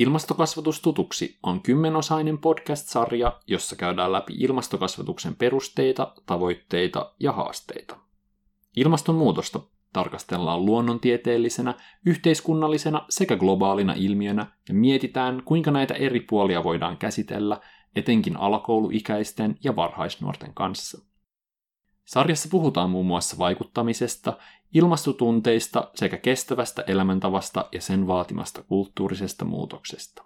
Ilmastokasvatus tutuksi on kymmenosainen podcast-sarja, jossa käydään läpi ilmastokasvatuksen perusteita, tavoitteita ja haasteita. Ilmastonmuutosta tarkastellaan luonnontieteellisenä, yhteiskunnallisena sekä globaalina ilmiönä ja mietitään, kuinka näitä eri puolia voidaan käsitellä etenkin alakouluikäisten ja varhaisnuorten kanssa. Sarjassa puhutaan muun muassa vaikuttamisesta, ilmastotunteista sekä kestävästä elämäntavasta ja sen vaatimasta kulttuurisesta muutoksesta.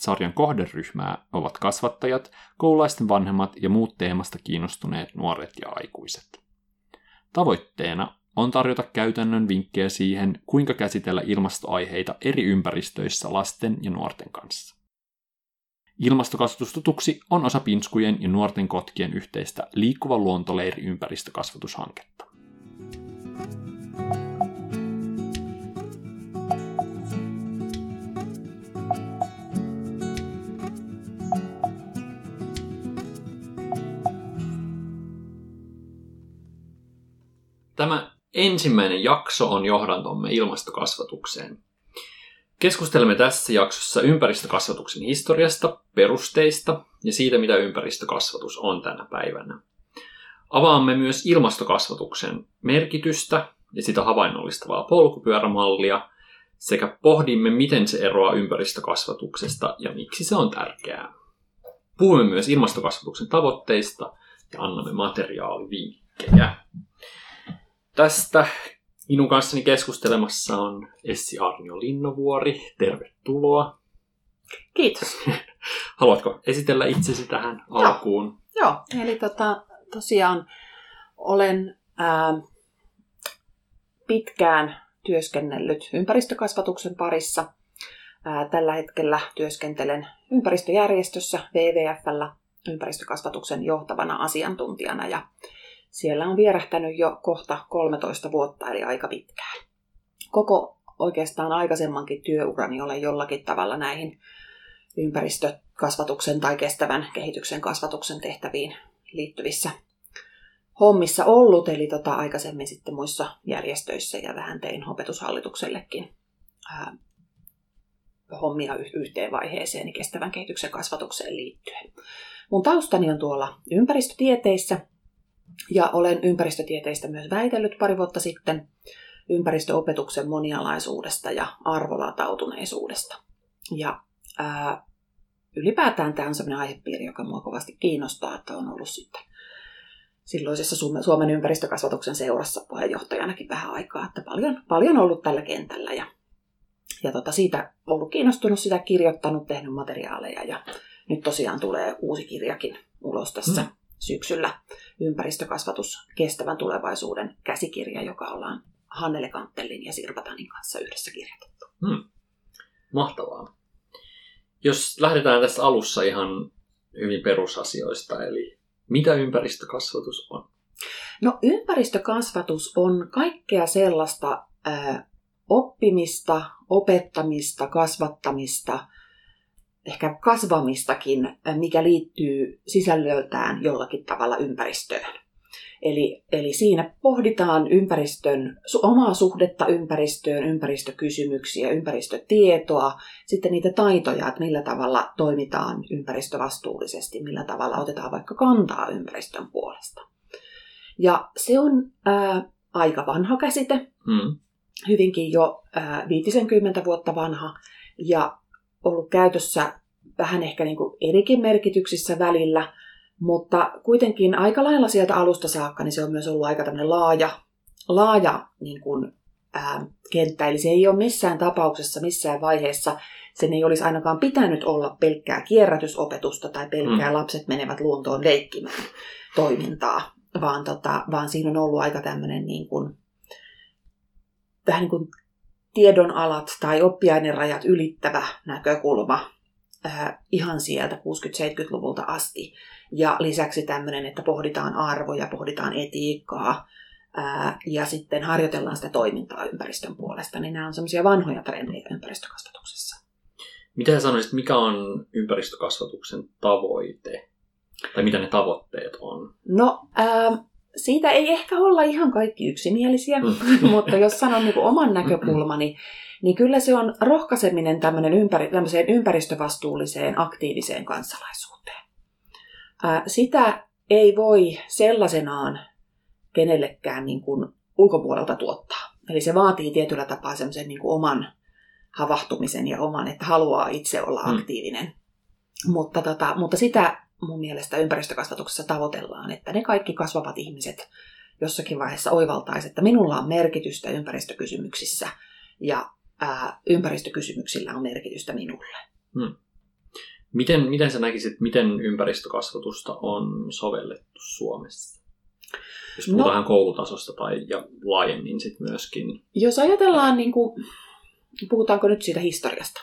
Sarjan kohderyhmää ovat kasvattajat, koululaisten vanhemmat ja muut teemasta kiinnostuneet nuoret ja aikuiset. Tavoitteena on tarjota käytännön vinkkejä siihen, kuinka käsitellä ilmastoaiheita eri ympäristöissä lasten ja nuorten kanssa. Ilmastokasvatustutuksi on osa Pinskujen ja nuorten kotkien yhteistä liikkuva luontoleiri ympäristökasvatushanketta. Tämä ensimmäinen jakso on johdantomme ilmastokasvatukseen. Keskustelemme tässä jaksossa ympäristökasvatuksen historiasta, perusteista ja siitä, mitä ympäristökasvatus on tänä päivänä. Avaamme myös ilmastokasvatuksen merkitystä ja sitä havainnollistavaa polkupyörämallia sekä pohdimme, miten se eroaa ympäristökasvatuksesta ja miksi se on tärkeää. Puhumme myös ilmastokasvatuksen tavoitteista ja annamme materiaalivinkkejä. Tästä minun kanssani keskustelemassa on Essi Arnio Linnovuori. Tervetuloa. Kiitos. Haluatko esitellä itsesi tähän Joo. alkuun? Joo, eli tota, tosiaan olen ää, pitkään työskennellyt ympäristökasvatuksen parissa. Ää, tällä hetkellä työskentelen ympäristöjärjestössä WWFllä ympäristökasvatuksen johtavana asiantuntijana ja siellä on vierähtänyt jo kohta 13 vuotta, eli aika pitkään. Koko oikeastaan aikaisemmankin työurani olen jollakin tavalla näihin ympäristökasvatuksen tai kestävän kehityksen kasvatuksen tehtäviin liittyvissä hommissa ollut, eli tota, aikaisemmin sitten muissa järjestöissä ja vähän tein opetushallituksellekin ää, hommia yhteen vaiheeseen kestävän kehityksen kasvatukseen liittyen. Mun taustani on tuolla ympäristötieteissä, ja olen ympäristötieteistä myös väitellyt pari vuotta sitten ympäristöopetuksen monialaisuudesta ja arvolatautuneisuudesta. Ja ää, ylipäätään tämä on sellainen aihepiiri, joka minua kovasti kiinnostaa, että on ollut sitten silloisessa Suomen ympäristökasvatuksen seurassa puheenjohtajanakin vähän aikaa, että paljon, paljon ollut tällä kentällä ja, ja tota, siitä ollut kiinnostunut, sitä kirjoittanut, tehnyt materiaaleja ja nyt tosiaan tulee uusi kirjakin ulos tässä mm syksyllä ympäristökasvatus kestävän tulevaisuuden käsikirja, joka ollaan Hannele Kanttelin ja Sirpa Tanin kanssa yhdessä kirjoitettu. Hmm. Mahtavaa. Jos lähdetään tässä alussa ihan hyvin perusasioista, eli mitä ympäristökasvatus on? No ympäristökasvatus on kaikkea sellaista äh, oppimista, opettamista, kasvattamista, ehkä kasvamistakin, mikä liittyy sisällöltään jollakin tavalla ympäristöön. Eli, eli siinä pohditaan ympäristön, omaa suhdetta ympäristöön, ympäristökysymyksiä, ympäristötietoa, sitten niitä taitoja, että millä tavalla toimitaan ympäristövastuullisesti, millä tavalla otetaan vaikka kantaa ympäristön puolesta. Ja se on ää, aika vanha käsite, hmm. hyvinkin jo ää, 50 vuotta vanha, ja ollut käytössä vähän ehkä niin kuin erikin merkityksissä välillä, mutta kuitenkin aika lailla sieltä alusta saakka, niin se on myös ollut aika tämmöinen laaja, laaja niin kuin, ää, kenttä. Eli se ei ole missään tapauksessa, missään vaiheessa, sen ei olisi ainakaan pitänyt olla pelkkää kierrätysopetusta tai pelkkää mm. lapset menevät luontoon leikkimään toimintaa, vaan, tota, vaan siinä on ollut aika tämmöinen niin kuin, vähän niin kuin tiedonalat tai oppiainerajat ylittävä näkökulma äh, ihan sieltä 60-70-luvulta asti. Ja lisäksi tämmöinen, että pohditaan arvoja, pohditaan etiikkaa äh, ja sitten harjoitellaan sitä toimintaa ympäristön puolesta. Niin nämä on semmoisia vanhoja trendejä ympäristökasvatuksessa. Mitä sanoisit, mikä on ympäristökasvatuksen tavoite? Tai mitä ne tavoitteet on? No, äh, siitä ei ehkä olla ihan kaikki yksimielisiä, mm. mutta jos sanon niin oman näkökulmani, niin kyllä se on rohkaiseminen ympäri, tämmöiseen ympäristövastuulliseen aktiiviseen kansalaisuuteen. Ää, sitä ei voi sellaisenaan kenellekään niin kuin ulkopuolelta tuottaa. Eli se vaatii tietyllä tapaa semmoisen niin oman havahtumisen ja oman, että haluaa itse olla mm. aktiivinen. Mm. Mutta, tota, mutta sitä mun mielestä ympäristökasvatuksessa tavoitellaan, että ne kaikki kasvavat ihmiset jossakin vaiheessa oivaltaisivat, että minulla on merkitystä ympäristökysymyksissä ja ää, ympäristökysymyksillä on merkitystä minulle. Hmm. Miten, miten sä näkisit, miten ympäristökasvatusta on sovellettu Suomessa? Jos puhutaan no, koulutasosta tai ja laajemmin sitten myöskin. Jos ajatellaan, niin kuin, puhutaanko nyt siitä historiasta?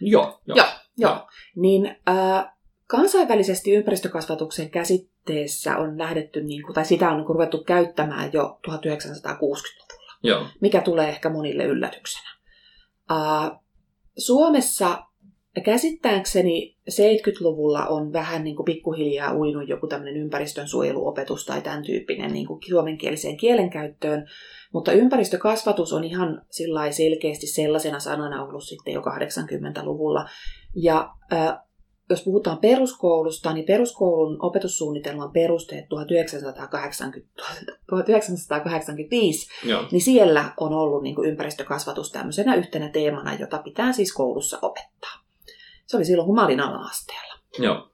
Joo. Joo, joo. joo. Niin äh, kansainvälisesti ympäristökasvatuksen käsitteessä on lähdetty, niin kuin, tai sitä on niin kuin, ruvettu käyttämään jo 1960-luvulla, joo. mikä tulee ehkä monille yllätyksenä. Uh, Suomessa käsittääkseni 70-luvulla on vähän niin kuin pikkuhiljaa uinut joku tämmöinen ympäristön suojeluopetus tai tämän tyyppinen niin kuin suomenkieliseen kielenkäyttöön, mutta ympäristökasvatus on ihan selkeästi sellaisena sanana ollut sitten jo 80-luvulla. Ja äh, jos puhutaan peruskoulusta, niin peruskoulun opetussuunnitelman perusteet 1980, 1985, Joo. niin siellä on ollut niin kuin ympäristökasvatus tämmöisenä yhtenä teemana, jota pitää siis koulussa opettaa. Se oli silloin, kun mä olin ala-asteella. Joo.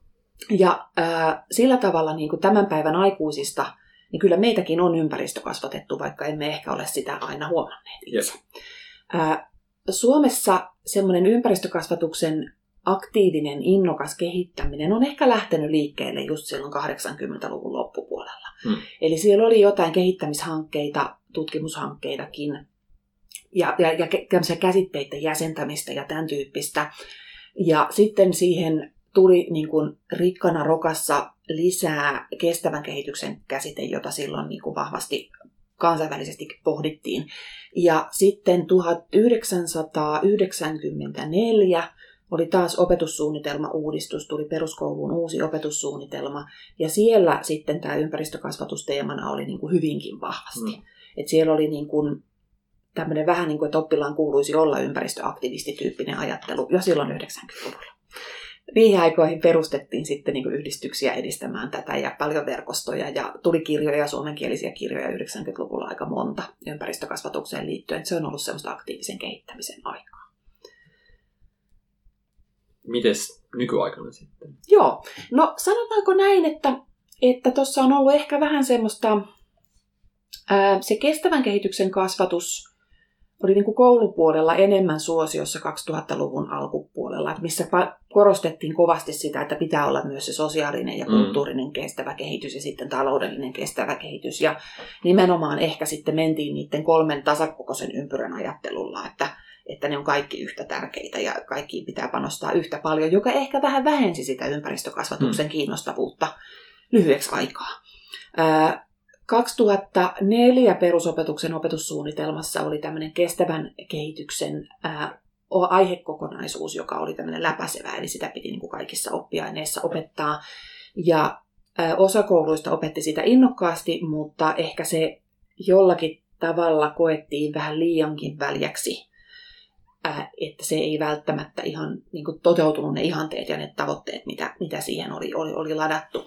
Ja äh, sillä tavalla niin kuin tämän päivän aikuisista, niin kyllä meitäkin on ympäristökasvatettu, vaikka emme ehkä ole sitä aina huomanneet itse. Äh, Suomessa semmoinen ympäristökasvatuksen aktiivinen, innokas kehittäminen on ehkä lähtenyt liikkeelle just silloin 80-luvun loppupuolella. Hmm. Eli siellä oli jotain kehittämishankkeita, tutkimushankkeitakin ja, ja, ja käsitteiden jäsentämistä ja tämän tyyppistä. Ja sitten siihen tuli niin kuin rikkana rokassa lisää kestävän kehityksen käsite, jota silloin niin kuin vahvasti kansainvälisesti pohdittiin. Ja sitten 1994 oli taas opetussuunnitelma uudistus, tuli peruskouluun uusi opetussuunnitelma, ja siellä sitten tämä ympäristökasvatusteemana oli niin kuin hyvinkin vahvasti. Mm. Et siellä oli niin kuin tämmöinen vähän niin kuin, että oppilaan kuuluisi olla ympäristöaktivistityyppinen ajattelu jo silloin 90-luvulla. Niihin aikoihin perustettiin sitten niin yhdistyksiä edistämään tätä ja paljon verkostoja ja tuli kirjoja, suomenkielisiä kirjoja 90-luvulla aika monta ympäristökasvatukseen liittyen. Se on ollut semmoista aktiivisen kehittämisen aikaa. Mites nykyaikana sitten? Joo, no sanotaanko näin, että että tuossa on ollut ehkä vähän semmoista, ää, se kestävän kehityksen kasvatus oli niin kuin koulupuolella enemmän suosiossa 2000-luvun alkupuolella, missä korostettiin kovasti sitä, että pitää olla myös se sosiaalinen ja mm. kulttuurinen mm. kestävä kehitys ja sitten taloudellinen kestävä kehitys. Ja nimenomaan ehkä sitten mentiin niiden kolmen tasakokoisen ympyrän ajattelulla, että että ne on kaikki yhtä tärkeitä ja kaikkiin pitää panostaa yhtä paljon, joka ehkä vähän vähensi sitä ympäristökasvatuksen mm. kiinnostavuutta lyhyeksi aikaa. 2004 perusopetuksen opetussuunnitelmassa oli tämmöinen kestävän kehityksen aihekokonaisuus, joka oli tämmöinen läpäisevä, eli sitä piti niin kuin kaikissa oppiaineissa opettaa. Ja osa kouluista opetti sitä innokkaasti, mutta ehkä se jollakin tavalla koettiin vähän liiankin väljäksi että se ei välttämättä ihan niin kuin toteutunut ne ihanteet ja ne tavoitteet, mitä, mitä siihen oli, oli, oli ladattu.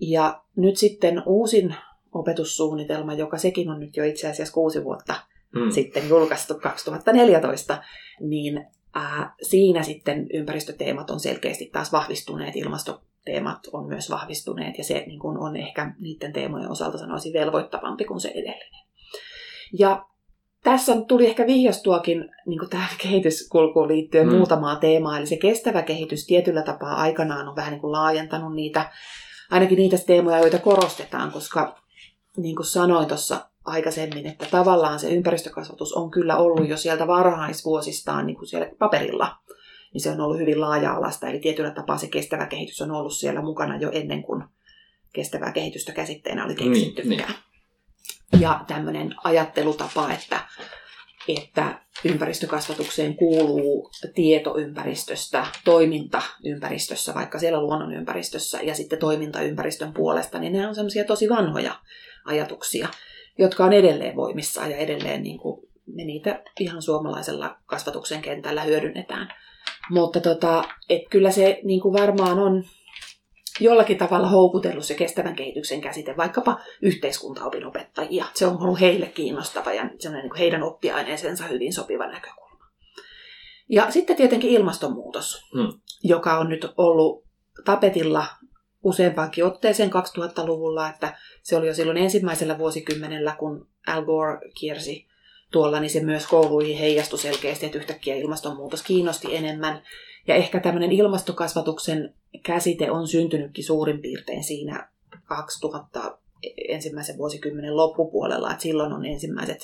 Ja nyt sitten uusin opetussuunnitelma, joka sekin on nyt jo itse asiassa kuusi vuotta hmm. sitten julkaistu 2014, niin ää, siinä sitten ympäristöteemat on selkeästi taas vahvistuneet, ilmastoteemat on myös vahvistuneet ja se niin kuin on ehkä niiden teemojen osalta sanoisin velvoittavampi kuin se edellinen. Ja tässä tuli ehkä vihjastuakin niin tähän kehityskulkuun liittyen mm. muutamaa teemaa. Eli se kestävä kehitys tietyllä tapaa aikanaan on vähän niin kuin laajentanut niitä, ainakin niitä teemoja, joita korostetaan, koska niin kuin sanoin tuossa aikaisemmin, että tavallaan se ympäristökasvatus on kyllä ollut jo sieltä varhaisvuosistaan niin kuin siellä paperilla. Niin se on ollut hyvin laaja-alasta, eli tietyllä tapaa se kestävä kehitys on ollut siellä mukana jo ennen kuin kestävää kehitystä käsitteenä oli keksitty. Niin, niin ja tämmöinen ajattelutapa, että, että ympäristökasvatukseen kuuluu tietoympäristöstä, toimintaympäristössä, vaikka siellä luonnonympäristössä ja sitten toimintaympäristön puolesta, niin ne on semmoisia tosi vanhoja ajatuksia, jotka on edelleen voimissa ja edelleen niin kuin me niitä ihan suomalaisella kasvatuksen kentällä hyödynnetään. Mutta tota, et kyllä se niin kuin varmaan on jollakin tavalla houkutellut se kestävän kehityksen käsite vaikkapa yhteiskuntaopin opettajia. Se on ollut heille kiinnostava ja niin heidän oppiaineensa hyvin sopiva näkökulma. Ja sitten tietenkin ilmastonmuutos, hmm. joka on nyt ollut tapetilla useampaankin otteeseen 2000-luvulla, että se oli jo silloin ensimmäisellä vuosikymmenellä, kun Al Gore kiersi tuolla, niin se myös kouluihin heijastui selkeästi, että yhtäkkiä ilmastonmuutos kiinnosti enemmän. Ja ehkä tämmöinen ilmastokasvatuksen käsite on syntynytkin suurin piirtein siinä 2000 ensimmäisen vuosikymmenen loppupuolella, että silloin on ensimmäiset,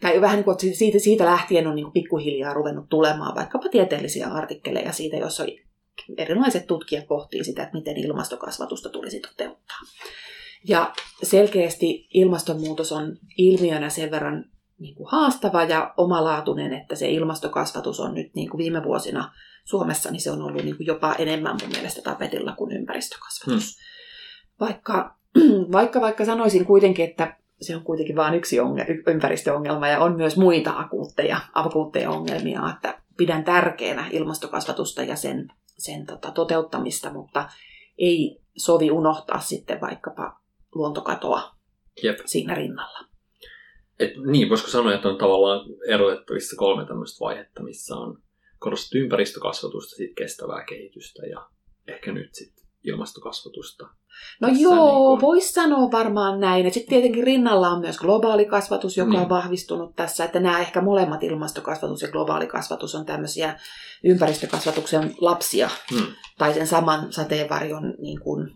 tai vähän niin kuin siitä, siitä lähtien on niin pikkuhiljaa ruvennut tulemaan vaikkapa tieteellisiä artikkeleja siitä, jossa erilaiset tutkijat pohtii sitä, että miten ilmastokasvatusta tulisi toteuttaa. Ja selkeästi ilmastonmuutos on ilmiönä sen verran niin kuin haastava ja omalaatuinen, että se ilmastokasvatus on nyt niin kuin viime vuosina Suomessa, niin se on ollut niin kuin jopa enemmän mun mielestä tapetilla kuin ympäristökasvatus. Hmm. Vaikka, vaikka, vaikka sanoisin kuitenkin, että se on kuitenkin vain yksi ongelma, ympäristöongelma ja on myös muita akuutteja, akuutteja ongelmia, että pidän tärkeänä ilmastokasvatusta ja sen, sen tota, toteuttamista, mutta ei sovi unohtaa sitten vaikkapa luontokatoa Jep. siinä rinnalla. Et, niin, voisiko sanoa, että on tavallaan erotettavissa kolme tämmöistä vaihetta, missä on korostettu ympäristökasvatusta, sitten kestävää kehitystä ja ehkä nyt sitten ilmastokasvatusta. No Tässä joo, niin kuin... voisi sanoa varmaan näin. Sitten tietenkin rinnalla on myös globaali kasvatus, joka niin. on vahvistunut tässä. Että nämä ehkä molemmat ilmastokasvatus ja globaali kasvatus on tämmöisiä ympäristökasvatuksen lapsia. Hmm. Tai sen saman sateenvarjon niin kuin,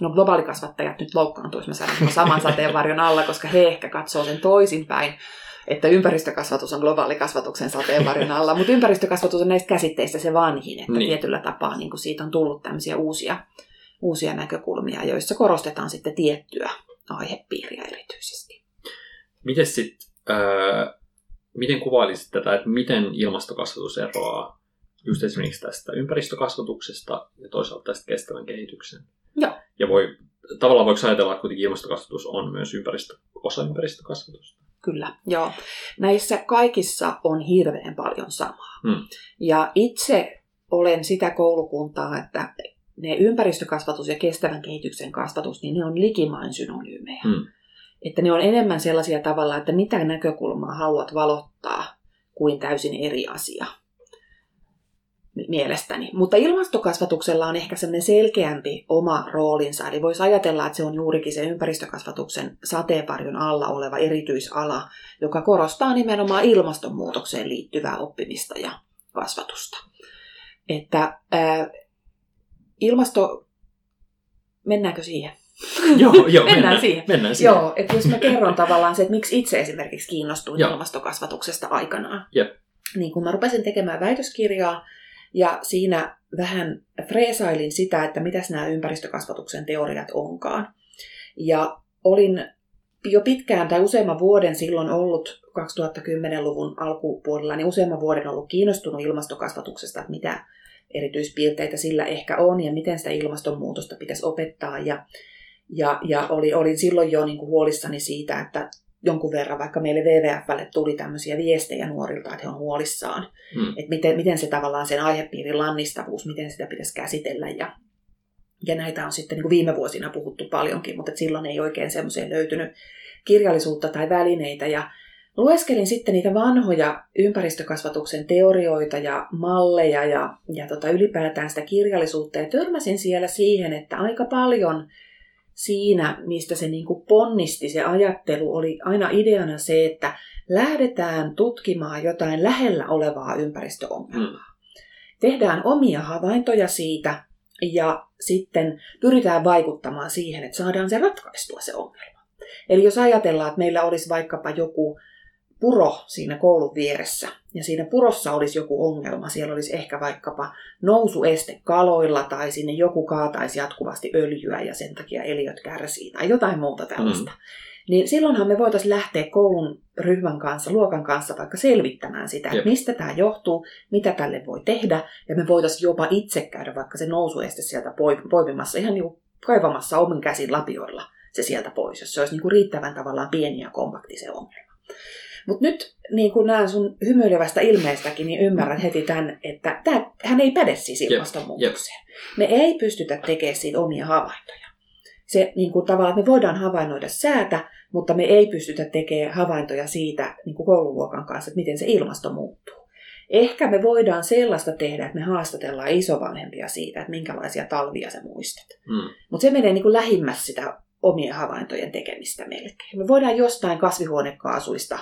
no globaalikasvattajat nyt loukkaantuu, jos mä sanon saman sateenvarjon alla, koska he ehkä katsoo sen toisinpäin, että ympäristökasvatus on globaalikasvatuksen sateenvarjon alla, mutta ympäristökasvatus on näistä käsitteistä se vanhin, että niin. tietyllä tapaa niin kuin siitä on tullut tämmöisiä uusia, uusia näkökulmia, joissa korostetaan sitten tiettyä aihepiiriä erityisesti. Miten sitten, äh, miten kuvailisit tätä, että miten ilmastokasvatus eroaa just esimerkiksi tästä ympäristökasvatuksesta ja toisaalta tästä kestävän kehityksen Joo. Ja voi, tavallaan voiko ajatella, että kuitenkin ilmastokasvatus on myös ympäristö, osa ympäristökasvatusta? Kyllä, joo. Näissä kaikissa on hirveän paljon samaa. Hmm. Ja itse olen sitä koulukuntaa, että ne ympäristökasvatus ja kestävän kehityksen kasvatus, niin ne on likimain synonyymejä. Hmm. Että ne on enemmän sellaisia tavalla, että mitä näkökulmaa haluat valottaa kuin täysin eri asia mielestäni. Mutta ilmastokasvatuksella on ehkä sellainen selkeämpi oma roolinsa. Eli voisi ajatella, että se on juurikin se ympäristökasvatuksen sateenvarjon alla oleva erityisala, joka korostaa nimenomaan ilmastonmuutokseen liittyvää oppimista ja kasvatusta. Että ää, ilmasto... Mennäänkö siihen? joo, joo mennään, mennään, siihen. Mennään siihen. Joo, että jos mä kerron tavallaan se, että miksi itse esimerkiksi kiinnostuin ilmastokasvatuksesta aikanaan. Jep. Niin kun mä rupesin tekemään väitöskirjaa, ja siinä vähän freesailin sitä, että mitäs nämä ympäristökasvatuksen teoriat onkaan. Ja olin jo pitkään tai useamman vuoden silloin ollut 2010-luvun alkupuolella, niin useamman vuoden ollut kiinnostunut ilmastokasvatuksesta, että mitä erityispiirteitä sillä ehkä on ja miten sitä ilmastonmuutosta pitäisi opettaa. Ja, ja, ja oli, olin silloin jo niin kuin huolissani siitä, että jonkun verran, vaikka meille WWFlle tuli tämmöisiä viestejä nuorilta, että he on huolissaan, hmm. että miten, miten se tavallaan sen aihepiirin lannistavuus, miten sitä pitäisi käsitellä. Ja, ja näitä on sitten niin kuin viime vuosina puhuttu paljonkin, mutta silloin ei oikein semmoiseen löytynyt kirjallisuutta tai välineitä. Ja Lueskelin sitten niitä vanhoja ympäristökasvatuksen teorioita ja malleja ja, ja tota, ylipäätään sitä kirjallisuutta. Ja törmäsin siellä siihen, että aika paljon siinä, mistä se niin kuin ponnisti, se ajattelu oli aina ideana se, että lähdetään tutkimaan jotain lähellä olevaa ympäristöongelmaa. Hmm. Tehdään omia havaintoja siitä ja sitten pyritään vaikuttamaan siihen, että saadaan se ratkaistua se ongelma. Eli jos ajatellaan, että meillä olisi vaikkapa joku puro siinä koulun vieressä. Ja siinä purossa olisi joku ongelma. Siellä olisi ehkä vaikkapa nousueste kaloilla tai sinne joku kaataisi jatkuvasti öljyä ja sen takia eliöt kärsii tai jotain muuta tällaista. Mm. Niin silloinhan me voitaisiin lähteä koulun ryhmän kanssa, luokan kanssa vaikka selvittämään sitä, että mistä tämä johtuu, mitä tälle voi tehdä. Ja me voitaisiin jopa itse käydä vaikka se nousueste sieltä poimimassa, ihan niin kuin kaivamassa omin käsin lapioilla se sieltä pois, jos se olisi niin kuin riittävän tavallaan pieni ja kompakti se ongelma. Mutta nyt niin kun näen sun hymyilevästä ilmeestäkin, niin ymmärrän heti tämän, että tämä, hän ei päde siis ilmastonmuutokseen. Me ei pystytä tekemään siitä omia havaintoja. Se niin kuin tavallaan, me voidaan havainnoida säätä, mutta me ei pystytä tekemään havaintoja siitä niin kuin koululuokan kanssa, että miten se ilmasto muuttuu. Ehkä me voidaan sellaista tehdä, että me haastatellaan isovanhempia siitä, että minkälaisia talvia sä muistat. Mm. Mutta se menee niin kuin lähimmäs sitä omien havaintojen tekemistä melkein. Me voidaan jostain kasvihuonekaasuista,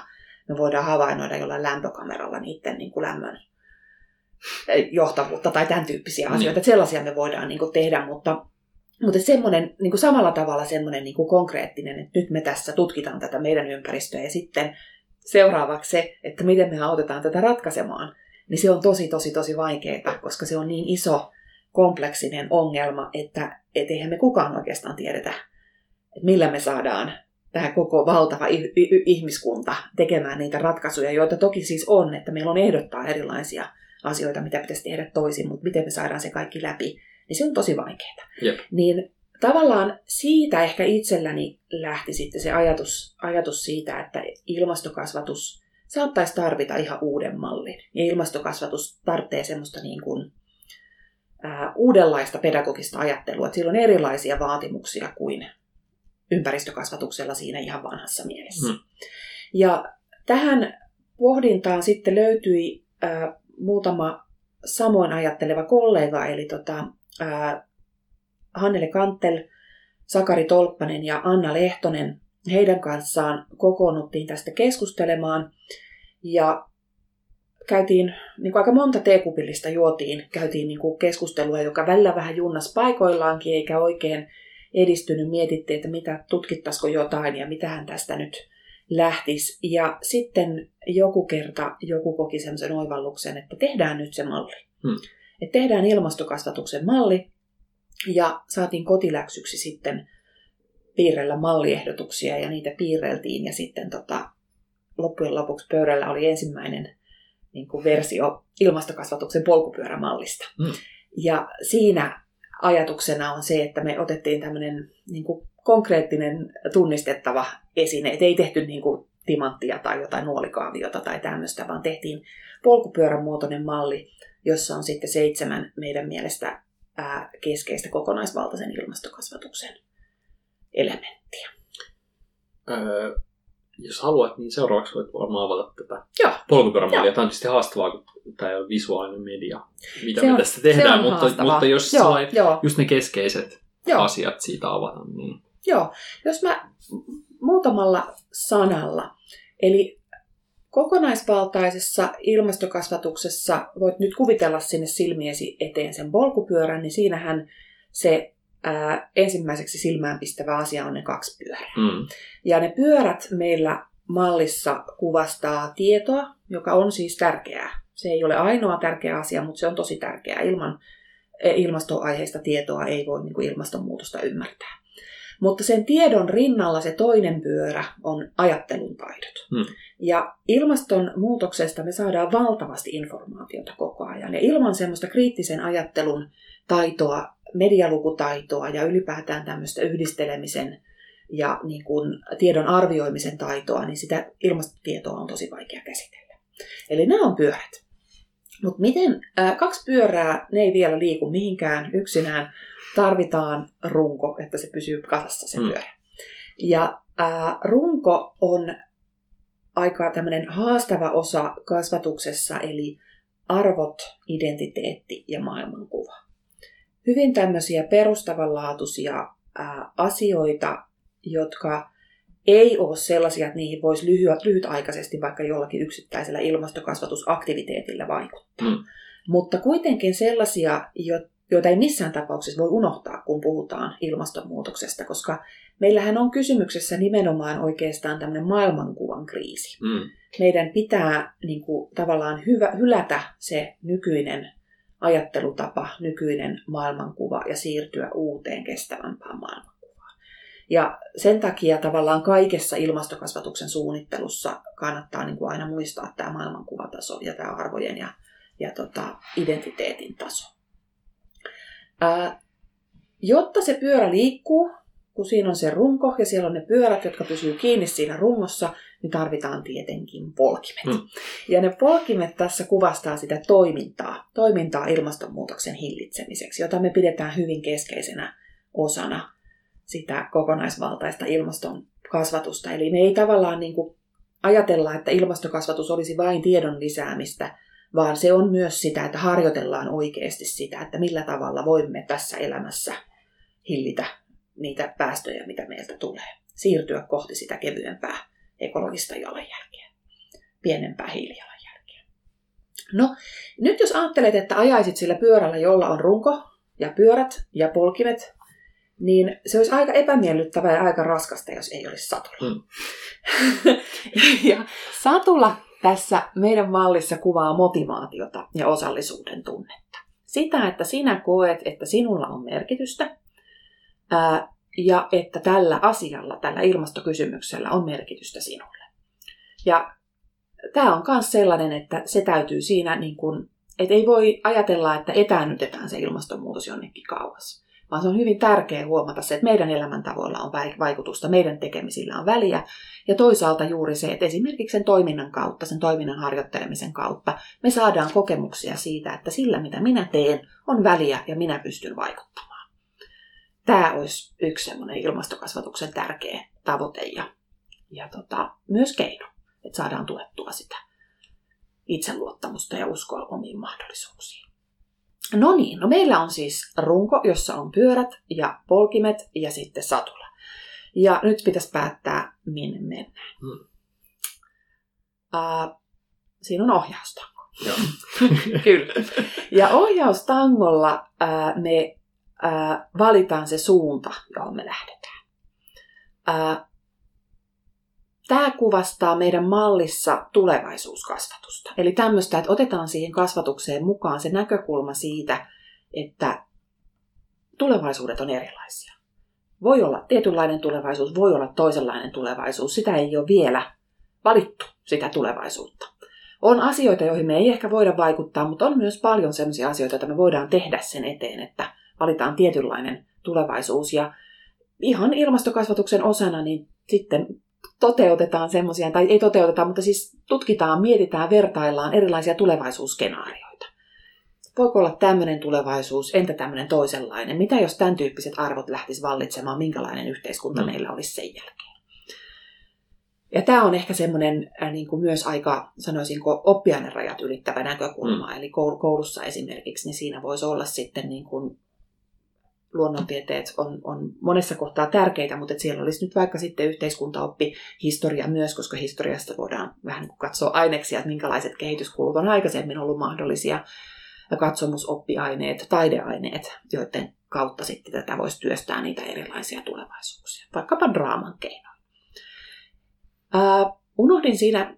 me voidaan havainnoida jollain lämpökameralla niiden niin kuin lämmön eh, johtavuutta tai tämän tyyppisiä mm. asioita. Että sellaisia me voidaan niin kuin tehdä, mutta, mutta semmoinen, niin kuin samalla tavalla semmoinen niin kuin konkreettinen, että nyt me tässä tutkitaan tätä meidän ympäristöä ja sitten seuraavaksi se, että miten me autetaan tätä ratkaisemaan, niin se on tosi, tosi, tosi vaikeaa, koska se on niin iso, kompleksinen ongelma, että et eihän me kukaan oikeastaan tiedetä, että millä me saadaan tämä koko valtava ihmiskunta tekemään niitä ratkaisuja, joita toki siis on, että meillä on ehdottaa erilaisia asioita, mitä pitäisi tehdä toisin, mutta miten me saadaan se kaikki läpi, niin se on tosi vaikeaa. Yep. Niin tavallaan siitä ehkä itselläni lähti sitten se ajatus, ajatus siitä, että ilmastokasvatus saattaisi tarvita ihan uuden mallin. Ja ilmastokasvatus tarvitsee semmoista niin kuin, ää, uudenlaista pedagogista ajattelua, että sillä on erilaisia vaatimuksia kuin ympäristökasvatuksella siinä ihan vanhassa mielessä. Hmm. Ja tähän pohdintaan sitten löytyi ää, muutama samoin ajatteleva kollega, eli tota, ää, Hannele Kantel, Sakari Tolppanen ja Anna Lehtonen. Heidän kanssaan kokoonnuttiin tästä keskustelemaan ja käytiin niin kuin aika monta teekupillista juotiin, käytiin niin kuin keskustelua, joka välillä vähän junnas paikoillaankin eikä oikein edistynyt. Mietittiin, että mitä tutkittaisiko jotain ja mitähän tästä nyt lähtisi. Ja sitten joku kerta joku koki sellaisen oivalluksen, että tehdään nyt se malli. Hmm. Että tehdään ilmastokasvatuksen malli, ja saatiin kotiläksyksi sitten piirrellä malliehdotuksia ja niitä piirreltiin ja sitten tota, loppujen lopuksi pöydällä oli ensimmäinen niin kuin versio ilmastokasvatuksen polkupyörämallista. Mm. Ja siinä ajatuksena on se, että me otettiin tämmöinen niin kuin konkreettinen tunnistettava esine. Et ei tehty niin kuin timanttia tai jotain nuolikaaviota tai tämmöistä, vaan tehtiin polkupyörän muotoinen malli, jossa on sitten seitsemän meidän mielestä ää, keskeistä kokonaisvaltaisen ilmastokasvatuksen elementtiä. Öö, jos haluat, niin seuraavaksi voit varmaan avata tätä polkupyörämallia. Tämä on tietysti haastavaa, kun tämä ei ole visuaalinen media, mitä se me on, tästä tehdään, mutta, mutta jos joo, joo. just ne keskeiset joo. asiat siitä avata. Niin... Joo, jos mä muutamalla sanalla, eli Kokonaisvaltaisessa ilmastokasvatuksessa voit nyt kuvitella sinne silmiesi eteen sen polkupyörän, niin siinähän se ää, ensimmäiseksi silmäänpistävä asia on ne kaksi pyörää. Mm. Ja ne pyörät meillä mallissa kuvastaa tietoa, joka on siis tärkeää. Se ei ole ainoa tärkeä asia, mutta se on tosi tärkeää. Ilman e, ilmastoaiheista tietoa ei voi niin kuin ilmastonmuutosta ymmärtää. Mutta sen tiedon rinnalla se toinen pyörä on ajattelun taidot. Hmm. Ja ilmastonmuutoksesta me saadaan valtavasti informaatiota koko ajan. Ja ilman semmoista kriittisen ajattelun taitoa, medialukutaitoa ja ylipäätään tämmöistä yhdistelemisen ja niin kuin tiedon arvioimisen taitoa, niin sitä ilmastotietoa on tosi vaikea käsitellä. Eli nämä on pyörät. Mutta miten, ää, kaksi pyörää, ne ei vielä liiku mihinkään yksinään, tarvitaan runko, että se pysyy kasassa se mm. pyörä. Ja ää, runko on aika tämmöinen haastava osa kasvatuksessa, eli arvot, identiteetti ja maailmankuva. Hyvin tämmöisiä perustavanlaatuisia ää, asioita, jotka ei ole sellaisia, että niihin voisi lyhyt, lyhytaikaisesti vaikka jollakin yksittäisellä ilmastokasvatusaktiviteetillä vaikuttaa. Mm. Mutta kuitenkin sellaisia, joita ei missään tapauksessa voi unohtaa, kun puhutaan ilmastonmuutoksesta, koska meillähän on kysymyksessä nimenomaan oikeastaan tämmöinen maailmankuvan kriisi. Mm. Meidän pitää niin kuin, tavallaan hyvä, hylätä se nykyinen ajattelutapa, nykyinen maailmankuva ja siirtyä uuteen kestävämpään maailmankuvaan. Ja sen takia tavallaan kaikessa ilmastokasvatuksen suunnittelussa kannattaa niin kuin aina muistaa tämä maailmankuvataso ja tämä arvojen ja, ja tota, identiteetin taso. Ää, jotta se pyörä liikkuu, kun siinä on se runko ja siellä on ne pyörät, jotka pysyy kiinni siinä rungossa, niin tarvitaan tietenkin polkimet. Mm. Ja ne polkimet tässä kuvastaa sitä toimintaa, toimintaa ilmastonmuutoksen hillitsemiseksi, jota me pidetään hyvin keskeisenä osana sitä kokonaisvaltaista ilmaston kasvatusta. Eli me ei tavallaan niin kuin ajatella, että ilmastokasvatus olisi vain tiedon lisäämistä, vaan se on myös sitä, että harjoitellaan oikeasti sitä, että millä tavalla voimme tässä elämässä hillitä niitä päästöjä, mitä meiltä tulee. Siirtyä kohti sitä kevyempää ekologista jalanjälkeä, pienempää hiilijalanjälkeä. No, nyt jos ajattelet, että ajaisit sillä pyörällä, jolla on runko ja pyörät ja polkimet, niin se olisi aika epämiellyttävää ja aika raskasta, jos ei olisi satula. Mm. ja satula tässä meidän mallissa kuvaa motivaatiota ja osallisuuden tunnetta. Sitä, että sinä koet, että sinulla on merkitystä ää, ja että tällä asialla, tällä ilmastokysymyksellä on merkitystä sinulle. Ja tämä on myös sellainen, että se täytyy siinä, niin kun, että ei voi ajatella, että etäännytetään se ilmastonmuutos jonnekin kauas vaan se on hyvin tärkeää huomata se, että meidän elämäntavoilla on vaikutusta, meidän tekemisillä on väliä. Ja toisaalta juuri se, että esimerkiksi sen toiminnan kautta, sen toiminnan harjoittelemisen kautta, me saadaan kokemuksia siitä, että sillä mitä minä teen, on väliä ja minä pystyn vaikuttamaan. Tämä olisi yksi semmoinen ilmastokasvatuksen tärkeä tavoite ja, ja tota, myös keino, että saadaan tuettua sitä itseluottamusta ja uskoa omiin mahdollisuuksiin. No niin, no meillä on siis runko, jossa on pyörät ja polkimet ja sitten satula. Ja nyt pitäisi päättää, minne mennään. Hmm. Uh, siinä on ohjaustango. Joo. Kyllä. Ja ohjaustangolla uh, me valitaan se suunta, johon me lähdetään. Tämä kuvastaa meidän mallissa tulevaisuuskasvatusta. Eli tämmöistä, että otetaan siihen kasvatukseen mukaan se näkökulma siitä, että tulevaisuudet on erilaisia. Voi olla tietynlainen tulevaisuus, voi olla toisenlainen tulevaisuus. Sitä ei ole vielä valittu, sitä tulevaisuutta. On asioita, joihin me ei ehkä voida vaikuttaa, mutta on myös paljon sellaisia asioita, joita me voidaan tehdä sen eteen, että valitaan tietynlainen tulevaisuus. Ja ihan ilmastokasvatuksen osana, niin sitten toteutetaan semmoisia, tai ei toteuteta, mutta siis tutkitaan, mietitään, vertaillaan erilaisia tulevaisuusskenaarioita. Voiko olla tämmöinen tulevaisuus, entä tämmöinen toisenlainen? Mitä jos tämän tyyppiset arvot lähtis vallitsemaan, minkälainen yhteiskunta no. meillä olisi sen jälkeen? Ja tämä on ehkä semmoinen äh, niin kuin myös aika, sanoisinko, oppiainerajat ylittävä näkökulma. Mm. Eli koulussa esimerkiksi, niin siinä voisi olla sitten niin kuin luonnontieteet on, on monessa kohtaa tärkeitä, mutta siellä olisi nyt vaikka sitten yhteiskuntaoppi, historia myös, koska historiasta voidaan vähän niin katsoa aineksia, että minkälaiset kehityskulut on aikaisemmin ollut mahdollisia, ja katsomusoppiaineet, taideaineet, joiden kautta sitten tätä voisi työstää niitä erilaisia tulevaisuuksia, vaikkapa draaman keinoin. Uh, unohdin siinä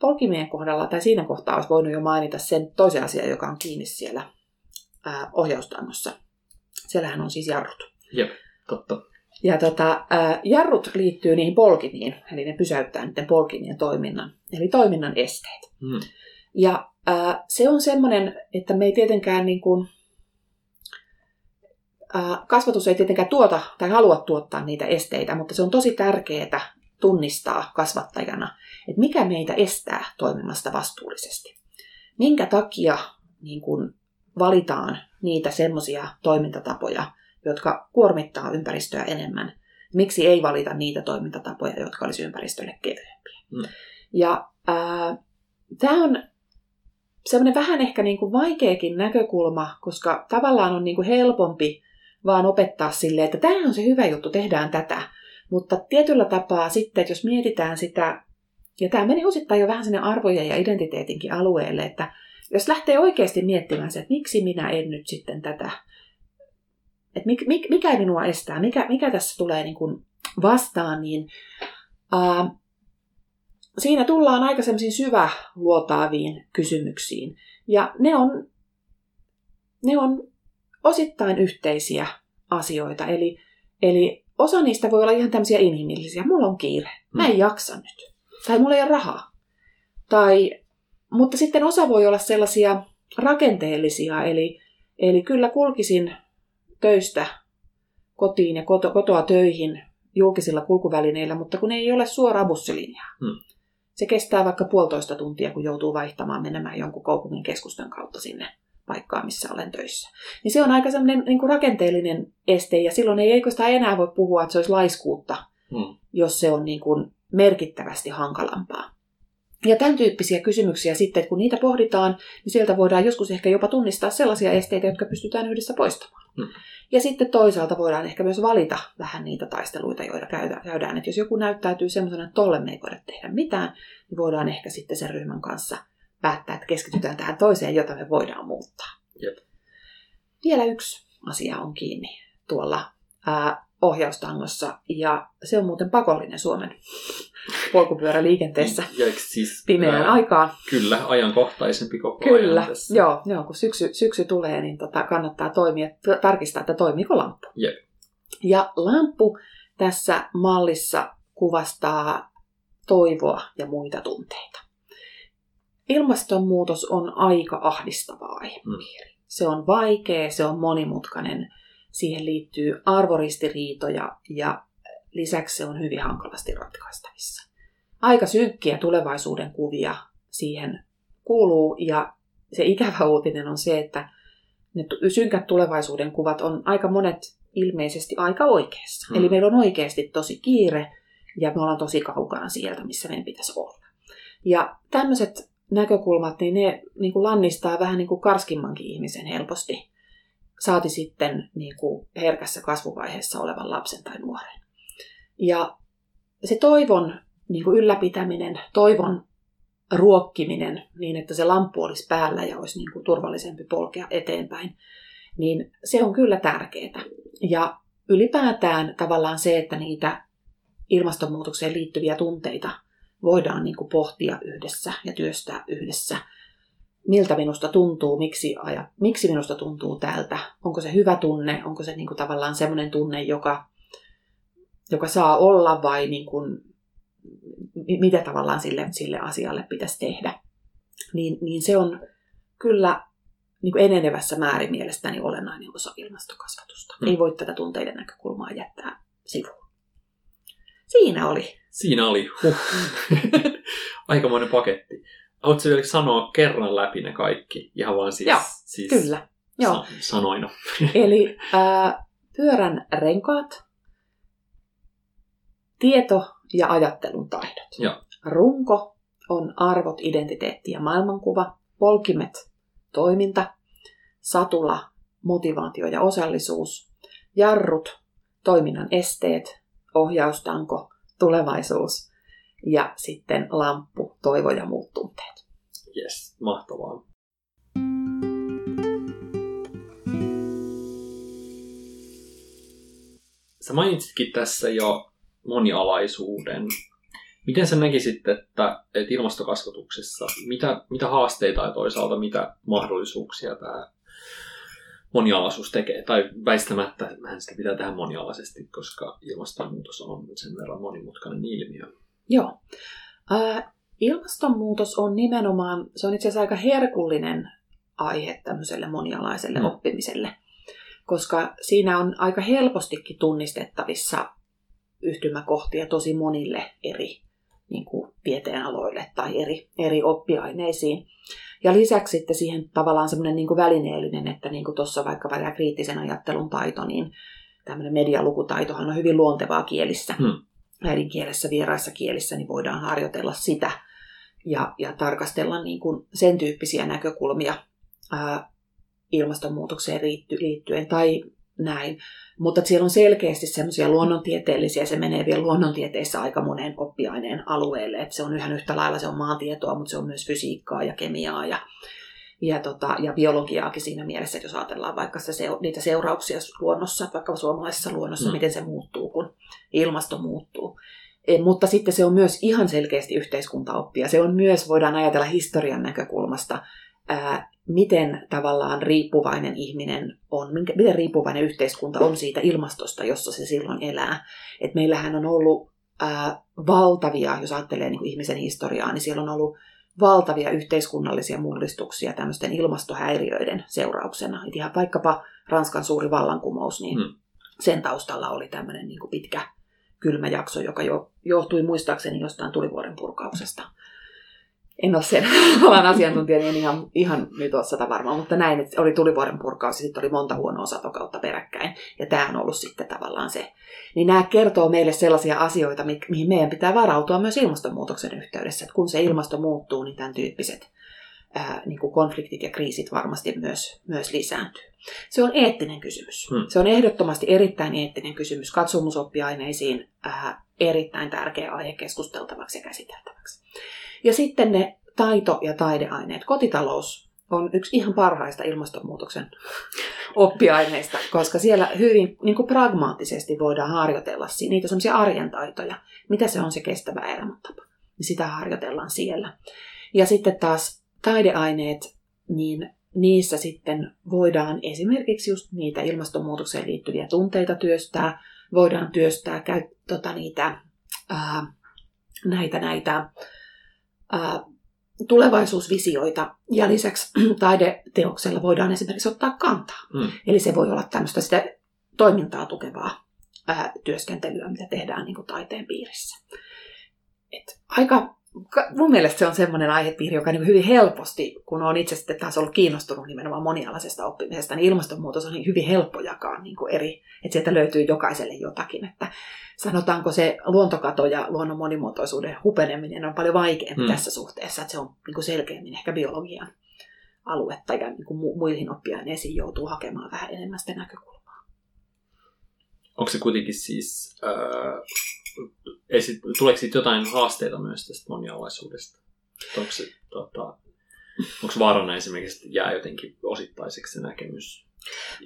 polkimien kohdalla, tai siinä kohtaa olisi voinut jo mainita sen toisen asian, joka on kiinni siellä uh, ohjaustangossa, Siellähän on siis jarrut. Jep, totta. Ja tota, jarrut liittyy niihin polkimiin, eli ne pysäyttää niiden polkimien toiminnan, eli toiminnan esteet. Hmm. Ja se on semmoinen, että me ei tietenkään niin kuin, kasvatus ei tietenkään tuota tai halua tuottaa niitä esteitä, mutta se on tosi tärkeää tunnistaa kasvattajana, että mikä meitä estää toimimasta vastuullisesti. Minkä takia niin kuin, valitaan niitä semmoisia toimintatapoja, jotka kuormittaa ympäristöä enemmän. Miksi ei valita niitä toimintatapoja, jotka olisi ympäristölle kevyempiä? Mm. Ja tämä on semmoinen vähän ehkä niin kuin vaikeakin näkökulma, koska tavallaan on niin kuin helpompi vaan opettaa sille, että tämä on se hyvä juttu, tehdään tätä. Mutta tietyllä tapaa sitten, että jos mietitään sitä, ja tämä meni osittain jo vähän sinne arvojen ja identiteetinkin alueelle, että jos lähtee oikeasti miettimään se, että miksi minä en nyt sitten tätä, että mikä minua estää, mikä, mikä tässä tulee niin kuin vastaan, niin ää, siinä tullaan aika semmoisiin syväluotaaviin kysymyksiin. Ja ne on, ne on osittain yhteisiä asioita. Eli, eli osa niistä voi olla ihan tämmöisiä inhimillisiä. Mulla on kiire. Mä en mm. jaksa nyt. Tai mulla ei ole rahaa. Tai mutta sitten osa voi olla sellaisia rakenteellisia, eli, eli kyllä kulkisin töistä kotiin ja koto, kotoa töihin julkisilla kulkuvälineillä, mutta kun ei ole suoraa bussilinjaa. Hmm. Se kestää vaikka puolitoista tuntia, kun joutuu vaihtamaan menemään jonkun kaupungin keskustan kautta sinne paikkaan, missä olen töissä. Niin se on aika sellainen niin kuin rakenteellinen este, ja silloin ei oikeastaan enää voi puhua, että se olisi laiskuutta, Hmm. jos se on niin kuin merkittävästi hankalampaa. Ja tämän tyyppisiä kysymyksiä sitten, että kun niitä pohditaan, niin sieltä voidaan joskus ehkä jopa tunnistaa sellaisia esteitä, jotka pystytään yhdessä poistamaan. Hmm. Ja sitten toisaalta voidaan ehkä myös valita vähän niitä taisteluita, joita käydään. Että jos joku näyttäytyy semmoisena, että tolle me ei voida tehdä mitään, niin voidaan ehkä sitten sen ryhmän kanssa päättää, että keskitytään tähän toiseen, jota me voidaan muuttaa. Jep. Vielä yksi asia on kiinni tuolla ää, ohjaustangossa, ja se on muuten pakollinen Suomen polkupyöräliikenteessä siis, pimeään ää, aikaan. Kyllä, ajankohtaisempi koko Kyllä, ajan tässä. joo, joo, kun syksy, syksy tulee, niin tota, kannattaa toimia, tarkistaa, että toimiiko lamppu. Jep. Ja lamppu tässä mallissa kuvastaa toivoa ja muita tunteita. Ilmastonmuutos on aika ahdistava aihepiiri. Se on vaikea, se on monimutkainen, siihen liittyy arvoristiriitoja ja lisäksi se on hyvin hankalasti ratkaistavissa. Aika synkkiä tulevaisuuden kuvia siihen kuuluu ja se ikävä uutinen on se, että ne synkät tulevaisuuden kuvat on aika monet ilmeisesti aika oikeassa. Hmm. Eli meillä on oikeasti tosi kiire ja me ollaan tosi kaukana sieltä, missä meidän pitäisi olla. Ja tämmöiset näkökulmat, niin ne niin kuin lannistaa vähän niin kuin karskimmankin ihmisen helposti. Saati sitten niin kuin herkässä kasvuvaiheessa olevan lapsen tai nuoren. Ja se toivon niin kuin ylläpitäminen, toivon ruokkiminen niin, että se lamppu olisi päällä ja olisi niin kuin turvallisempi polkea eteenpäin, niin se on kyllä tärkeää. Ja ylipäätään tavallaan se, että niitä ilmastonmuutokseen liittyviä tunteita voidaan niin kuin pohtia yhdessä ja työstää yhdessä. Miltä minusta tuntuu, miksi, aja, miksi minusta tuntuu tältä, onko se hyvä tunne, onko se niin kuin tavallaan semmoinen tunne, joka, joka saa olla vai niin kuin, mi- mitä tavallaan sille, sille asialle pitäisi tehdä. Niin, niin se on kyllä niin kuin enenevässä määrin mielestäni olennainen osa ilmastokasvatusta. Mm. Ei voi tätä tunteiden näkökulmaa jättää sivuun. Siinä oli. Siinä oli. Huh. Aikamoinen paketti. Haluatko vielä sanoa kerran läpi ne kaikki? Ihan vaan siis, Joo, siis Kyllä. Joo. Sa- sanoina. Eli ää, pyörän renkaat, tieto ja ajattelun taidot. Joo. Runko on arvot, identiteetti ja maailmankuva. Polkimet, toiminta. Satula, motivaatio ja osallisuus. Jarrut, toiminnan esteet. Ohjaustanko, tulevaisuus. Ja sitten lamppu, toivo ja muut tunteet. Yes, mahtavaa. Sä mainitsitkin tässä jo monialaisuuden. Miten sä näkisit, että, että ilmastokasvatuksessa, mitä, mitä haasteita ja toisaalta mitä mahdollisuuksia tämä monialaisuus tekee? Tai väistämättä hän sitä pitää tehdä monialaisesti, koska ilmastonmuutos on sen verran monimutkainen ilmiö. Joo. Ää, ilmastonmuutos on nimenomaan, se on itse asiassa aika herkullinen aihe tämmöiselle monialaiselle Mm. oppimiselle, koska siinä on aika helpostikin tunnistettavissa yhtymäkohtia tosi monille eri niin kuin tieteenaloille tai eri, eri oppiaineisiin. Ja lisäksi sitten siihen tavallaan semmoinen niin kuin välineellinen, että niin kuin tuossa vaikka tämä kriittisen ajattelun taito, niin tämmöinen medialukutaitohan on hyvin luontevaa kielissä. Hmm. Äidinkielessä, vieraissa kielissä, niin voidaan harjoitella sitä ja, ja tarkastella niin kuin sen tyyppisiä näkökulmia ää, ilmastonmuutokseen liitty, liittyen tai näin. Mutta siellä on selkeästi semmoisia luonnontieteellisiä, se menee vielä luonnontieteissä aika moneen oppiaineen alueelle, että se on ihan yhtä lailla, se on maantietoa, mutta se on myös fysiikkaa ja kemiaa ja, ja, tota, ja biologiaakin siinä mielessä, että jos ajatellaan vaikka se, niitä seurauksia luonnossa, vaikka suomalaisessa luonnossa, mm. miten se muuttuu, kun ilmasto muuttuu. E, mutta sitten se on myös ihan selkeästi yhteiskuntaoppia. Se on myös, voidaan ajatella historian näkökulmasta, ää, miten tavallaan riippuvainen ihminen on, minkä, miten riippuvainen yhteiskunta on siitä ilmastosta, jossa se silloin elää. Et meillähän on ollut ää, valtavia, jos ajattelee niin kuin ihmisen historiaa, niin siellä on ollut valtavia yhteiskunnallisia mullistuksia tämmöisten ilmastohäiriöiden seurauksena. Et ihan vaikkapa Ranskan suuri vallankumous, niin Mm. sen taustalla oli tämmöinen niin pitkä kylmä jakso, joka jo, johtui muistaakseni jostain tulivuoren purkauksesta. En ole sen alan asiantuntija, niin ihan, ihan nyt ole sitä varmaan, mutta näin, että oli tulivuoren purkaus ja sitten oli monta huonoa satokautta peräkkäin. Ja tämä on ollut sitten tavallaan se. Niin nämä kertoo meille sellaisia asioita, mihin meidän pitää varautua myös ilmastonmuutoksen yhteydessä. Että kun se ilmasto muuttuu, niin tämän tyyppiset ää, niin kuin konfliktit ja kriisit varmasti myös, myös lisääntyy. Se on eettinen kysymys. Hmm. Se on ehdottomasti erittäin eettinen kysymys katsomusoppiaineisiin ää, erittäin tärkeä aihe keskusteltavaksi ja käsiteltäväksi. Ja sitten ne taito- ja taideaineet. Kotitalous on yksi ihan parhaista ilmastonmuutoksen oppiaineista, koska siellä hyvin niin kuin pragmaattisesti voidaan harjoitella niitä sellaisia arjen taitoja. Mitä se on se kestävä elämäntapa? Niin sitä harjoitellaan siellä. Ja sitten taas taideaineet, niin niissä sitten voidaan esimerkiksi just niitä ilmastonmuutokseen liittyviä tunteita työstää, voidaan työstää käy, tota, niitä, ää, näitä, näitä ää, tulevaisuusvisioita ja lisäksi taideteoksella voidaan esimerkiksi ottaa kantaa. Mm. Eli se voi olla tämmöistä sitä toimintaa tukevaa ää, työskentelyä, mitä tehdään niin kuin taiteen piirissä. Et aika mun mielestä se on semmoinen aihepiiri, joka niin hyvin helposti, kun on itse sitten taas ollut kiinnostunut nimenomaan monialaisesta oppimisesta, niin ilmastonmuutos on niin hyvin helppo jakaa niin kuin eri, että sieltä löytyy jokaiselle jotakin. Että sanotaanko se luontokato ja luonnon monimuotoisuuden hupeneminen on paljon vaikeampi hmm. tässä suhteessa, että se on niin kuin selkeämmin ehkä biologian aluetta ja niin kuin muihin oppiaineisiin joutuu hakemaan vähän enemmän sitä näkökulmaa. Onko se kuitenkin siis äh, esit, tuleeko siitä jotain haasteita myös tästä monialaisuudesta? Onko, se, tota, onko vaarana esimerkiksi, että jää jotenkin osittaiseksi se näkemys?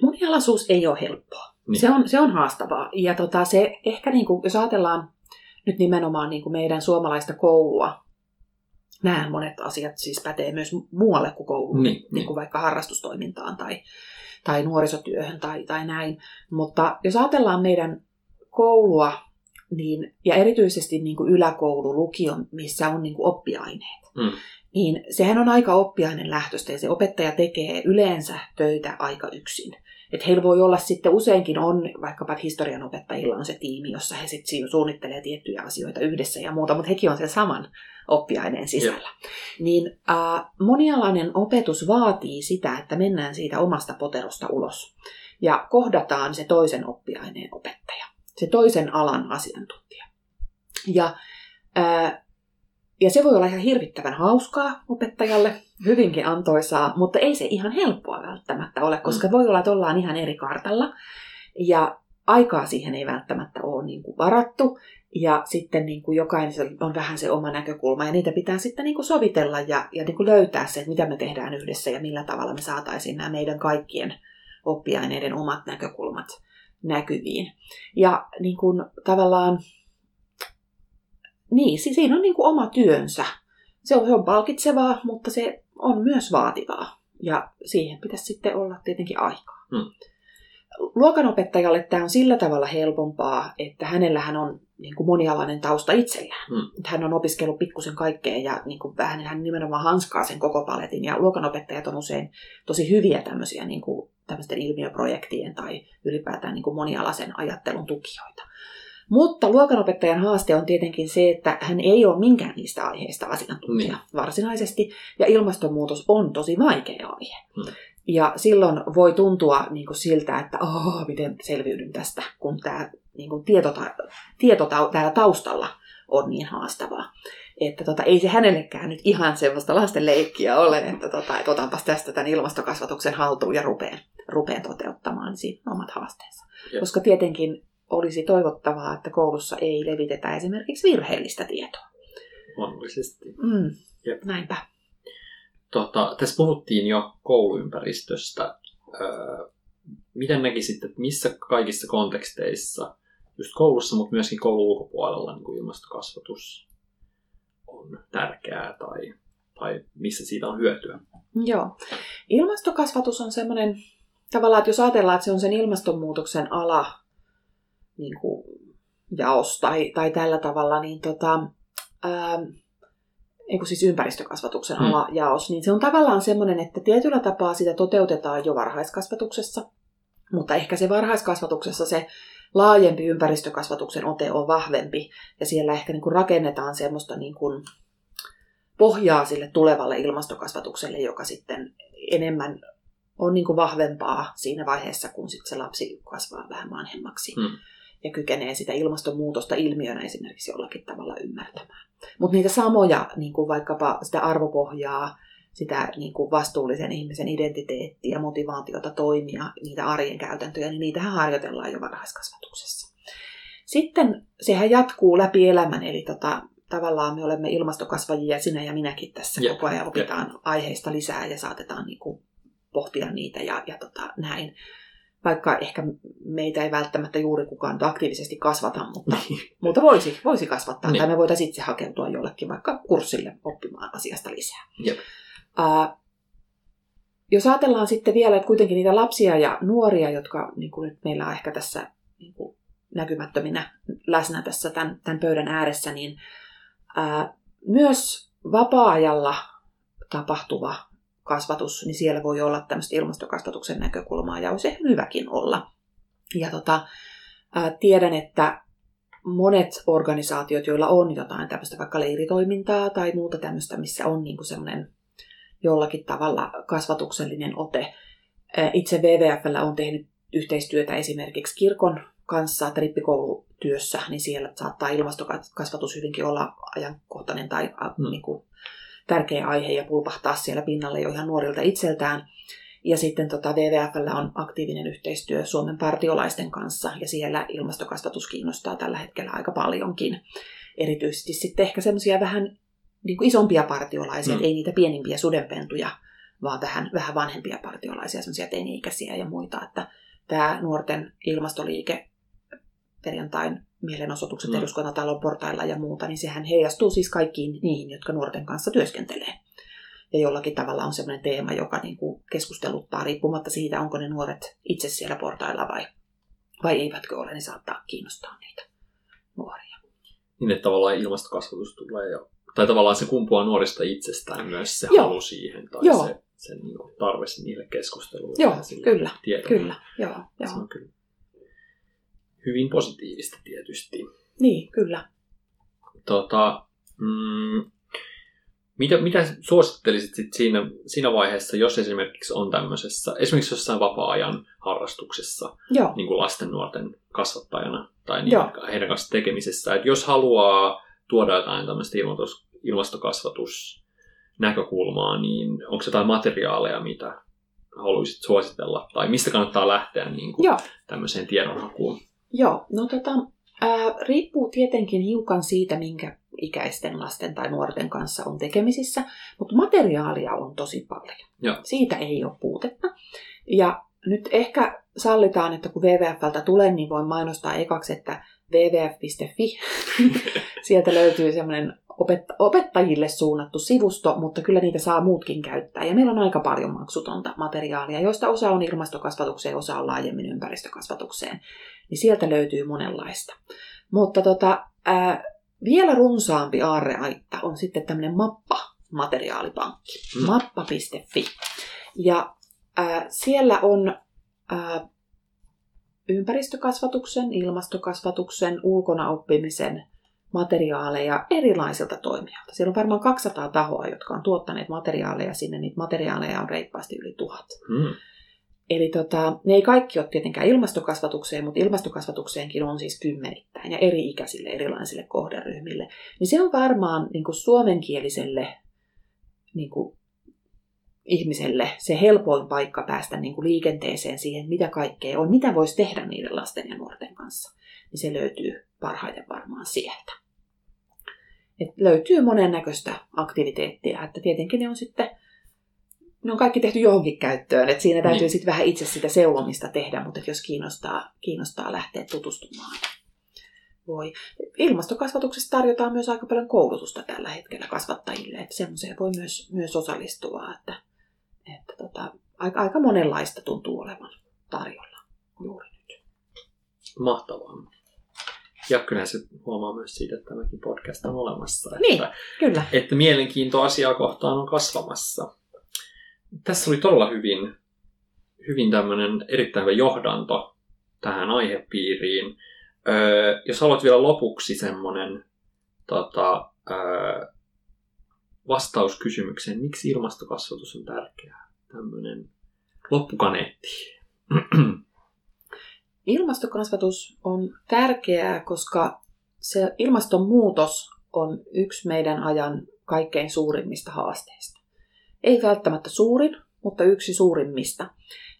Monialaisuus ei ole helppoa. Niin. Se, on, se on haastavaa. Ja tota, se ehkä, niin kuin, jos ajatellaan nyt nimenomaan niin kuin meidän suomalaista koulua, nämä monet asiat siis pätee myös muualle kuin kouluun, niin, niin kuin vaikka harrastustoimintaan tai, tai nuorisotyöhön tai, tai näin. Mutta jos ajatellaan meidän koulua niin, ja erityisesti niin kuin yläkoulu, lukio, missä on niin kuin oppiaineet, mm. niin sehän on aika oppiainen lähtöistä ja se opettaja tekee yleensä töitä aika yksin. Että heillä voi olla sitten useinkin on, vaikkapa historian opettajilla on se tiimi, jossa he sitten suunnittelee tiettyjä asioita yhdessä ja muuta, mutta hekin on sen saman oppiaineen sisällä. Yeah. Niin äh, monialainen opetus vaatii sitä, että mennään siitä omasta poterosta ulos ja kohdataan se toisen oppiaineen opettaja se toisen alan asiantuntija. Ja, ää, ja se voi olla ihan hirvittävän hauskaa opettajalle, hyvinkin antoisaa, mutta ei se ihan helppoa välttämättä ole, koska mm. voi olla, että ollaan ihan eri kartalla. Ja aikaa siihen ei välttämättä ole niin kuin varattu. Ja sitten niin kuin jokainen on vähän se oma näkökulma ja niitä pitää sitten niin kuin sovitella ja, ja niin kuin löytää se, että mitä me tehdään yhdessä ja millä tavalla me saataisiin nämä meidän kaikkien oppiaineiden omat näkökulmat näkyviin. Ja niin kuin, tavallaan, niin, siinä on niin kuin oma työnsä. Se on, se on palkitsevaa, mutta se on myös vaativaa. Ja siihen pitäisi sitten olla tietenkin aikaa. Hmm. Luokanopettajalle tämä on sillä tavalla helpompaa, että hänellähän on niin kuin monialainen tausta itsellään. Hmm. Hän on opiskellut pikkusen kaikkea ja niin kuin vähän hän nimenomaan hanskaa sen koko paletin. Ja luokanopettajat on usein tosi hyviä tämmöisiä niin kuin tämmöisten ilmiöprojektien tai ylipäätään niin kuin monialaisen ajattelun tukijoita. Mutta luokanopettajan haaste on tietenkin se, että hän ei ole minkään niistä aiheista asiantuntija niin. varsinaisesti, ja ilmastonmuutos on tosi vaikea aihe. Hmm. Ja silloin voi tuntua niin kuin siltä, että oh, miten selviydyn tästä, kun tämä niin kuin tietota, tieto täällä taustalla on niin haastavaa että tota, ei se hänellekään nyt ihan semmoista lasten leikkiä ole, että, tota, että otanpas tästä tämän ilmastokasvatuksen haltuun ja rupeen, rupeen toteuttamaan siinä omat haasteensa. Jep. Koska tietenkin olisi toivottavaa, että koulussa ei levitetä esimerkiksi virheellistä tietoa. Luonnollisesti. Mm, Jep. Näinpä. Tota, tässä puhuttiin jo kouluympäristöstä. Öö, miten näkisit, että missä kaikissa konteksteissa, just koulussa, mutta myöskin koulun ulkopuolella, niin kuin ilmastokasvatus on tärkeää tai, tai missä siitä on hyötyä. Joo. Ilmastokasvatus on semmoinen, tavallaan, että jos ajatellaan, että se on sen ilmastonmuutoksen ala, niin kuin jaos tai, tai tällä tavalla, niin tota, ää, eikö siis ympäristökasvatuksen hmm. alajaos, niin se on tavallaan semmoinen, että tietyllä tapaa sitä toteutetaan jo varhaiskasvatuksessa. Mutta ehkä se varhaiskasvatuksessa se laajempi ympäristökasvatuksen ote on vahvempi ja siellä ehkä niin kuin rakennetaan semmoista niin kuin pohjaa sille tulevalle ilmastokasvatukselle, joka sitten enemmän on niin kuin vahvempaa siinä vaiheessa, kun sitten se lapsi kasvaa vähän vanhemmaksi hmm. ja kykenee sitä ilmastonmuutosta ilmiönä esimerkiksi jollakin tavalla ymmärtämään. Mutta niitä samoja, niin kuin vaikkapa sitä arvopohjaa, sitä niin kuin vastuullisen ihmisen identiteettiä, motivaatiota toimia, niitä arjen käytäntöjä, niin niitähän harjoitellaan jo varhaiskasvatuksessa. Sitten sehän jatkuu läpi elämän, eli tota, tavallaan me olemme ilmastokasvajia, sinä ja minäkin tässä koko ajan opitaan yep. aiheista lisää ja saatetaan niin kuin pohtia niitä ja, ja tota, näin. Vaikka ehkä meitä ei välttämättä juuri kukaan aktiivisesti kasvata, mutta, niin. mutta voisi, voisi kasvattaa. Niin. Tai me voitaisiin itse hakeutua jollekin vaikka kurssille oppimaan asiasta lisää. Yep. Uh, jos ajatellaan sitten vielä että kuitenkin niitä lapsia ja nuoria, jotka niin kuin nyt meillä on ehkä tässä niin kuin näkymättöminä läsnä tässä tämän, tämän pöydän ääressä, niin ää, myös vapaa-ajalla tapahtuva kasvatus, niin siellä voi olla tämmöistä ilmastokasvatuksen näkökulmaa ja olisi hyväkin olla. Ja tota, ää, tiedän, että monet organisaatiot, joilla on jotain tämmöistä vaikka leiritoimintaa tai muuta tämmöistä, missä on niin semmoinen jollakin tavalla kasvatuksellinen ote. Itse WWFllä on tehnyt yhteistyötä esimerkiksi kirkon kanssa trippikoulutyössä, niin siellä saattaa ilmastokasvatus hyvinkin olla ajankohtainen tai mm. niin kuin, tärkeä aihe ja pulpahtaa siellä pinnalle jo ihan nuorilta itseltään. Ja sitten tota, WWFllä on aktiivinen yhteistyö Suomen partiolaisten kanssa, ja siellä ilmastokasvatus kiinnostaa tällä hetkellä aika paljonkin. Erityisesti sitten ehkä semmoisia vähän niin kuin isompia partiolaisia, mm. ei niitä pienimpiä sudenpentuja, vaan vähän, vähän vanhempia partiolaisia, semmoisia teini-ikäisiä ja muita. Että tämä nuorten ilmastoliike perjantain mielenosoitukset mm. eduskuntatalon portailla ja muuta, niin sehän heijastuu siis kaikkiin niihin, jotka nuorten kanssa työskentelee. Ja jollakin tavalla on sellainen teema, joka niin kuin keskusteluttaa riippumatta siitä, onko ne nuoret itse siellä portailla vai, vai eivätkö ole, niin saattaa kiinnostaa niitä nuoria. Niin, että tavallaan ilmastokasvatus tulee jo, tai tavallaan se kumpuaa nuorista itsestään myös se Joo. halu siihen, tai Joo. se, se niin tarve niille keskusteluille. Joo, kyllä, kyllä. Joo, joo. Se on kyllä hyvin positiivista tietysti. Niin, kyllä. Tota, mm, mitä, mitä suosittelisit sit siinä, siinä vaiheessa, jos esimerkiksi on tämmöisessä, esimerkiksi jossain vapaa-ajan harrastuksessa, Joo. niin kuin lasten nuorten kasvattajana tai niin heidän kanssa tekemisessä, että jos haluaa tuoda jotain tämmöistä ilmastokasvatus näkökulmaa, niin onko jotain materiaaleja, mitä haluaisit suositella, tai mistä kannattaa lähteä niin kuin tämmöiseen tiedonhakuun? Joo, no tota, ää, riippuu tietenkin hiukan siitä, minkä ikäisten lasten tai nuorten kanssa on tekemisissä, mutta materiaalia on tosi paljon. Joo. Siitä ei ole puutetta. Ja nyt ehkä sallitaan, että kun WWFltä tulee, niin voin mainostaa ekaksi, että wwf.fi. Sieltä löytyy semmoinen opetta- opettajille suunnattu sivusto, mutta kyllä niitä saa muutkin käyttää. Ja meillä on aika paljon maksutonta materiaalia, joista osa on ilmastokasvatukseen, osa on laajemmin ympäristökasvatukseen. Niin sieltä löytyy monenlaista. Mutta tota, ää, vielä runsaampi aarreaitta on sitten tämmöinen mappa-materiaalipankki. Mm. Mappa.fi. Ja ää, siellä on ää, ympäristökasvatuksen, ilmastokasvatuksen, ulkona oppimisen materiaaleja erilaisilta toimijoilta. Siellä on varmaan 200 tahoa, jotka on tuottaneet materiaaleja sinne. Niitä materiaaleja on reippaasti yli tuhat. Mm. Eli tota, ne ei kaikki ole tietenkään ilmastokasvatukseen, mutta ilmastokasvatukseenkin on siis kymmenittäin ja eri-ikäisille erilaisille kohderyhmille. Niin se on varmaan niin kuin suomenkieliselle niin kuin ihmiselle se helpoin paikka päästä niin kuin liikenteeseen siihen, mitä kaikkea on, mitä voisi tehdä niiden lasten ja nuorten kanssa. Niin se löytyy parhaiten varmaan sieltä. Et löytyy monennäköistä aktiviteettia, että tietenkin ne on sitten ne on kaikki tehty johonkin käyttöön, että siinä täytyy niin. sitten vähän itse sitä seulomista tehdä, mutta jos kiinnostaa, kiinnostaa lähteä tutustumaan, voi. Ilmastokasvatuksessa tarjotaan myös aika paljon koulutusta tällä hetkellä kasvattajille, että semmoiseen voi myös, myös osallistua, että, että tota, aika, aika monenlaista tuntuu olevan tarjolla juuri nyt. Mahtavaa. Ja kyllähän se huomaa myös siitä, että tämäkin podcast on olemassa. Niin, että, kyllä. Että mielenkiinto asiaa kohtaan on kasvamassa. Tässä oli todella hyvin hyvin tämmöinen erittäin hyvä johdanto tähän aihepiiriin. Öö, jos haluat vielä lopuksi semmoinen tota, öö, vastaus kysymykseen, miksi ilmastokasvatus on tärkeää? Tämmöinen loppukaneetti. Ilmastokasvatus on tärkeää, koska se ilmastonmuutos on yksi meidän ajan kaikkein suurimmista haasteista. Ei välttämättä suurin, mutta yksi suurimmista.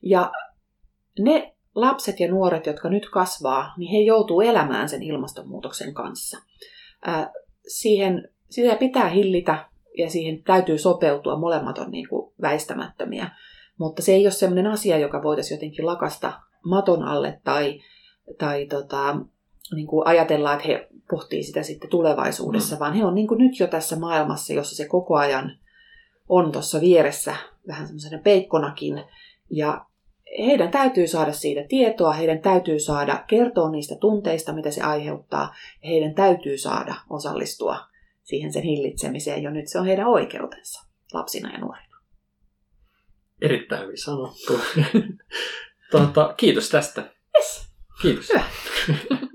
Ja ne lapset ja nuoret, jotka nyt kasvaa, niin he joutuu elämään sen ilmastonmuutoksen kanssa. Ää, siihen, sitä pitää hillitä ja siihen täytyy sopeutua. Molemmat on niin kuin väistämättömiä. Mutta se ei ole sellainen asia, joka voitaisiin jotenkin lakasta maton alle tai, tai tota, niin kuin ajatellaan, että he pohtii sitä sitten tulevaisuudessa, mm. vaan he on niin kuin nyt jo tässä maailmassa, jossa se koko ajan on tuossa vieressä vähän semmoisena peikkonakin. Ja heidän täytyy saada siitä tietoa, heidän täytyy saada kertoa niistä tunteista, mitä se aiheuttaa, ja heidän täytyy saada osallistua siihen sen hillitsemiseen jo nyt. Se on heidän oikeutensa lapsina ja nuorina. Erittäin hyvin sanottu. tuota, kiitos tästä. Yes. Kiitos. Hyvä.